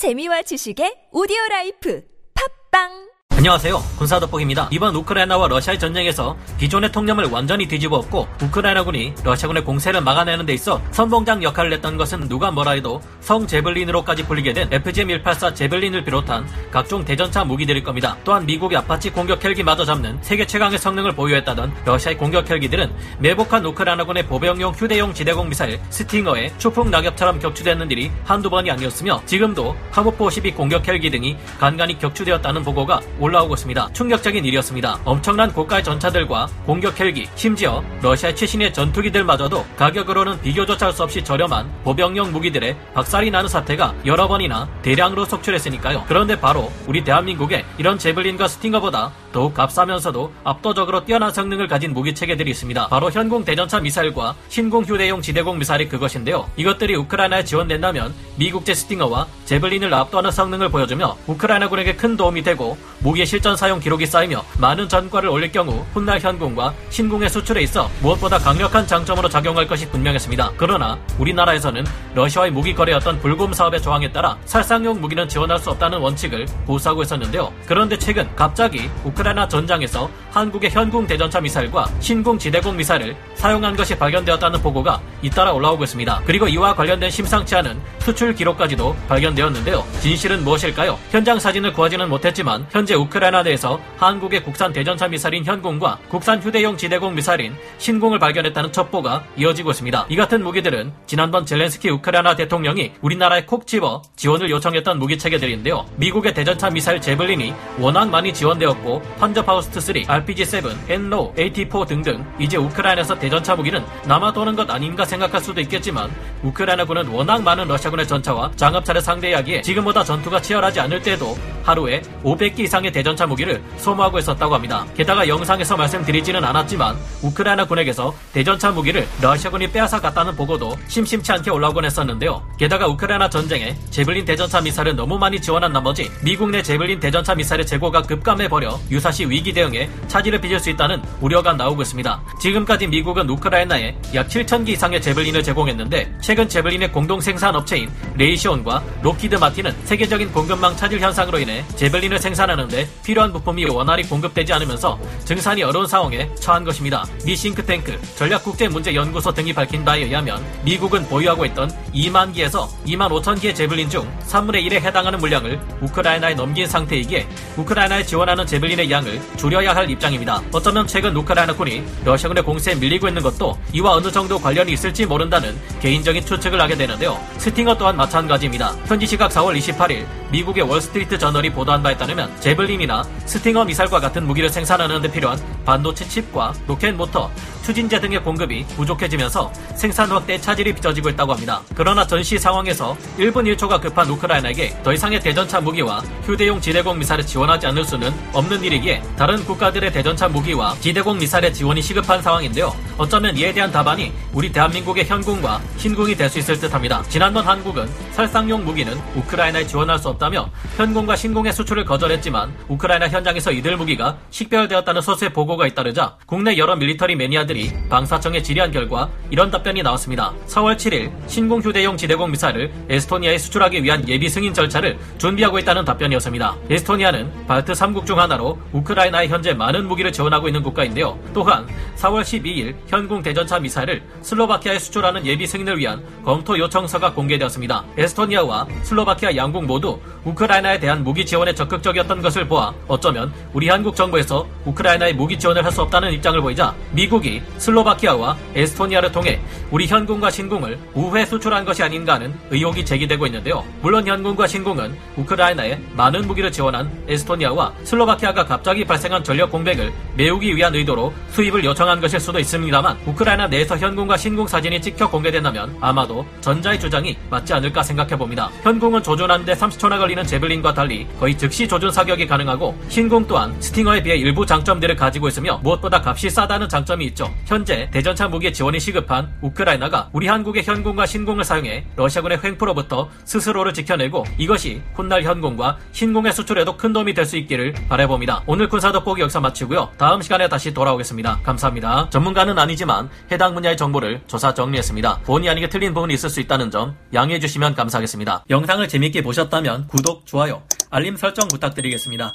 재미와 지식의 오디오 라이프. 팟빵 안녕하세요. 군사돋보기입니다. 이번 우크라이나와 러시아의 전쟁에서 기존의 통념을 완전히 뒤집어 엎고 우크라이나군이 러시아군의 공세를 막아내는 데 있어 선봉장 역할을 했던 것은 누가 뭐라 해도 성 제블린으로까지 불리게 된 FGM-184 제블린을 비롯한 각종 대전차 무기들일 겁니다. 또한 미국의 아파치 공격 헬기마저 잡는 세계 최강의 성능을 보유했다던 러시아의 공격 헬기들은 매복한 우크라이나군의 보병용 휴대용 지대공 미사일 스팅어에 추풍 낙엽처럼 격추되는 일이 한두 번이 아니었으며 지금도 카모프 12 공격 헬기 등이 간간히 격추되었다는 보고가 올 라오고 있습니다. 충격적인 일이었습니다. 엄청난 고가의 전차들과 공격 헬기, 심지어 러시아의 최신의 전투기들마저도 가격으로는 비교조차 할 수 없이 저렴한 보병용 무기들의 박살이 나는 사태가 여러 번이나 대량으로 속출했으니까요. 그런데 바로 우리 대한민국에 이런 제블린과 스팅어보다 더욱 값싸면서도 압도적으로 뛰어난 성능을 가진 무기 체계들이 있습니다. 바로 현공 대전차 미사일과 신공 휴대용 지대공 미사일이 그것인데요. 이것들이 우크라이나에 지원된다면 미국제 스팅어와 제블린을 압도하는 성능을 보여주며 우크라이나군에게 큰 도움이 되고 무기 의 실전 사용 기록이 쌓이며 많은 전과를 올릴 경우 훗날 현궁과 신궁의 수출에 있어 무엇보다 강력한 장점으로 작용할 것이 분명했습니다. 그러나 우리나라에서는 러시아의 무기 거래였던 불곰 사업의 조항에 따라 살상용 무기는 지원할 수 없다는 원칙을 고수하고 있었는데요. 그런데 최근 갑자기 우크라이나 전장에서 한국의 현궁 대전차 미사일과 신궁 지대공 미사일을 사용한 것이 발견되었다는 보고가 잇따라 올라오고 있습니다. 그리고 이와 관련된 심상치 않은 수출 기록까지도 발견되었는데요. 진실은 무엇일까요? 현장 사진을 구하지는 못했지만 현재 우크라이나 내에서 한국의 국산 대전차 미사일인 현궁과 국산 휴대용 지대공 미사일인 신궁을 발견했다는 첩보가 이어지고 있습니다. 이 같은 무기들은 지난번 젤렌스키 우크라이나 대통령이 우리나라에 콕 집어 지원을 요청했던 무기 체계들인데요. 미국의 대전차 미사일 제블린이 워낙 많이 지원되었고 판저파우스트 3, RPG-7, NLAW, AT-4 등등 이제 우크라이나에서 대전차 무기는 남아 도는 것 아닌가 생각할 수도 있겠지만 우크라이나군은 워낙 많은 러시아군의 전차와 장갑차를 상대하기에 지금보다 전투가 치열하지 않을 때도 하루에 500기 이상의 대전차 무기를 소모하고 있었다고 합니다. 게다가 영상에서 말씀드리지는 않았지만 우크라이나 군에게서 대전차 무기를 러시아군이 빼앗아 갔다는 보고도 심심치 않게 올라오곤 했었는데요. 게다가 우크라이나 전쟁에 제블린 대전차 미사일을 너무 많이 지원한 나머지 미국 내 제블린 대전차 미사일의 재고가 급감해 버려 유사시 위기 대응에 차질을 빚을 수 있다는 우려가 나오고 있습니다. 지금까지 미국은 우크라이나에 약 7,000기 이상의 제블린을 제공했는데 최근 제블린의 공동 생산 업체인 레이시온과 록히드 마틴은 세계적인 공급망 차질 현상으로 인해 제블린을 생산하는데 필요한 부품이 원활히 공급되지 않으면서 증산이 어려운 상황에 처한 것입니다. 미 싱크탱크 전략국제문제연구소 등이 밝힌 바에 의하면 미국은 보유하고 있던 2만 기에서 2만 5천 기의 제블린 중 3분의 1에 해당하는 물량을 우크라이나에 넘긴 상태이기에 우크라이나에 지원하는 제블린의 양을 줄여야 할 입장입니다. 어쩌면 최근 우크라이나군이 러시아군의 공세에 밀리고 있는 것도 이와 어느 정도 관련이 있을지 모른다는 개인적인 추측을 하게 되는데요. 스팅어 또한 마찬가지입니다. 현지 시각 4월 28일 미국의 월스트리트 저널 이 보도한 바에 따르면 제블린이나 스팅어 미사일과 같은 무기를 생산하는 데 필요한 반도체 칩과 로켓 모터, 추진제 등의 공급이 부족해지면서 생산 확대 차질이 빚어지고 있다고 합니다. 그러나 전시 상황에서 1분 1초가 급한 우크라이나에게 더 이상의 대전차 무기와 휴대용 지대공 미사일을 지원하지 않을 수는 없는 일이기에 다른 국가들의 대전차 무기와 지대공 미사일의 지원이 시급한 상황인데요. 어쩌면 이에 대한 답안이 우리 대한민국의 현궁과 신궁이 될 수 있을 듯합니다. 지난번 한국은 살상용 무기는 우크라이나에 지원할 수 없다며 현궁과 신궁의 수출을 거절했지만 우크라이나 현장에서 이들 무기가 식별되었다는 소수의 보고가 잇따르자 국내 여러 밀리터리 매니아들 이 방사청에 질의한 결과 이런 답변이 나왔습니다. 4월 7일 신궁 휴대용 지대공 미사일을 에스토니아에 수출하기 위한 예비 승인 절차를 준비하고 있다는 답변이었습니다. 에스토니아는 발트 3국 중 하나로 우크라이나에 현재 많은 무기를 지원하고 있는 국가인데요. 또한 4월 12일 현궁 대전차 미사일을 슬로바키아에 수출하는 예비 승인을 위한 검토 요청서가 공개되었습니다. 에스토니아와 슬로바키아 양국 모두 우크라이나에 대한 무기 지원에 적극적이었던 것을 보아 어쩌면 우리 한국 정부에서 우크라이나에 무기 지원을 할 수 없다는 입장을 보이자 미국이 슬로바키아와 에스토니아를 통해 우리 현궁과 신궁을 우회 수출한 것이 아닌가 하는 의혹이 제기되고 있는데요. 물론 현궁과 신궁은 우크라이나에 많은 무기를 지원한 에스토니아와 슬로바키아가 갑자기 발생한 전력 공백을 메우기 위한 의도로 수입을 요청한 것일 수도 있습니다만 우크라이나 내에서 현궁과 신궁 사진이 찍혀 공개된다면 아마도 전자의 주장이 맞지 않을까 생각해 봅니다. 현궁은 조준하는데 30초나 걸리는 제블린과 달리 거의 즉시 조준 사격이 가능하고 신궁 또한 스팅어에 비해 일부 장점들을 가지고 있으며 무엇보다 값이 싸다는 장점이 있죠. 현재 대전차 무기 지원이 시급한 우크라이나가 우리 한국의 현공과 신공을 사용해 러시아군의 횡포로부터 스스로를 지켜내고 이것이 훗날 현공과 신공의 수출에도 큰 도움이 될 수 있기를 바라봅니다. 오늘 군사 돋보기 여기서 마치고요. 다음 시간에 다시 돌아오겠습니다. 감사합니다. 전문가는 아니지만 해당 분야의 정보를 조사 정리했습니다. 본의 아니게 틀린 부분이 있을 수 있다는 점 양해해 주시면 감사하겠습니다. 영상을 재밌게 보셨다면 구독, 좋아요, 알림 설정 부탁드리겠습니다.